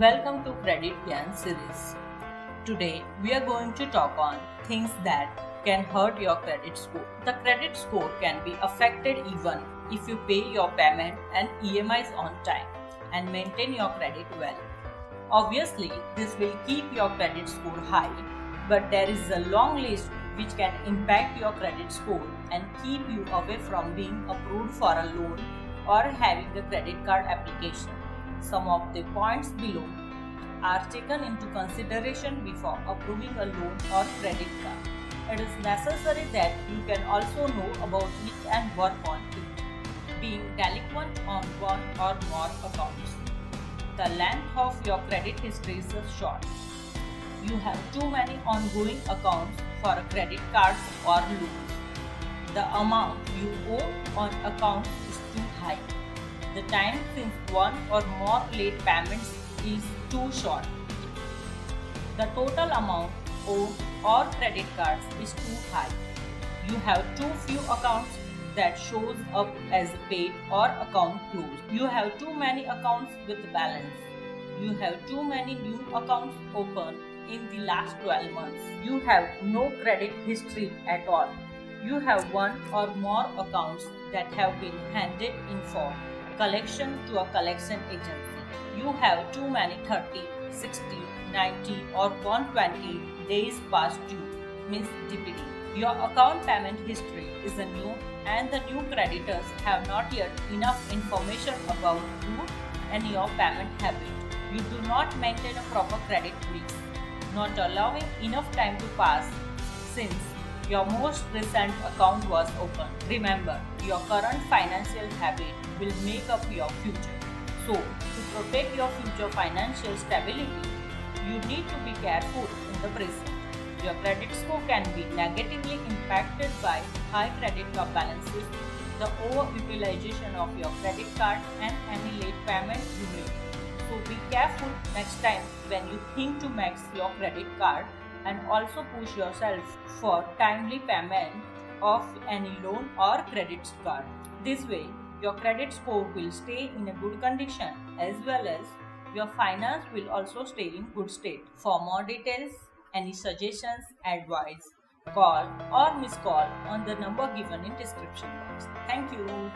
Welcome to Credit Gyan series. Today we are going to talk on things that can hurt your credit score. The credit score can be affected even if you pay your payment and EMIs on time and maintain your credit well. Obviously, this will keep your credit score high, but there is a long list which can impact your credit score and keep you away from being approved for a loan or having a credit card application. Some of the points below are taken into consideration before approving a loan or credit card. It is necessary that you can also know about it and work on it. Being delinquent on one or more accounts. The length of your credit history is short. You have too many ongoing accounts for credit card or loans. The amount you owe on account is too high. The time since one or more late payments is too short. The total amount owed or credit cards is too high. You have too few accounts that shows up as paid or account closed. You have too many accounts with balance. You have too many new accounts open in the last 12 months. You have no credit history at all. You have one or more accounts that have been handed in for collection to a collection agency. You have too many 30, 60, 90 or 120 days past due, means DPD. Your account payment history is new and the new creditors have not yet enough information about you and your payment habit. You do not maintain a proper credit mix, not allowing enough time to pass since your most recent account was opened. Remember, your current financial habit will make up your future. So, to protect your future financial stability, you need to be careful in the present. Your credit score can be negatively impacted by high credit card balances, the over-utilization of your credit card and any late payment you make. So be careful next time when you think to max your credit card and also push yourself for timely payment of any loan or credit card. This way, your credit score will stay in a good condition as well as your finance will also stay in good state. For more details, any suggestions, advice, call or miss call on the number given in description box. Thank you.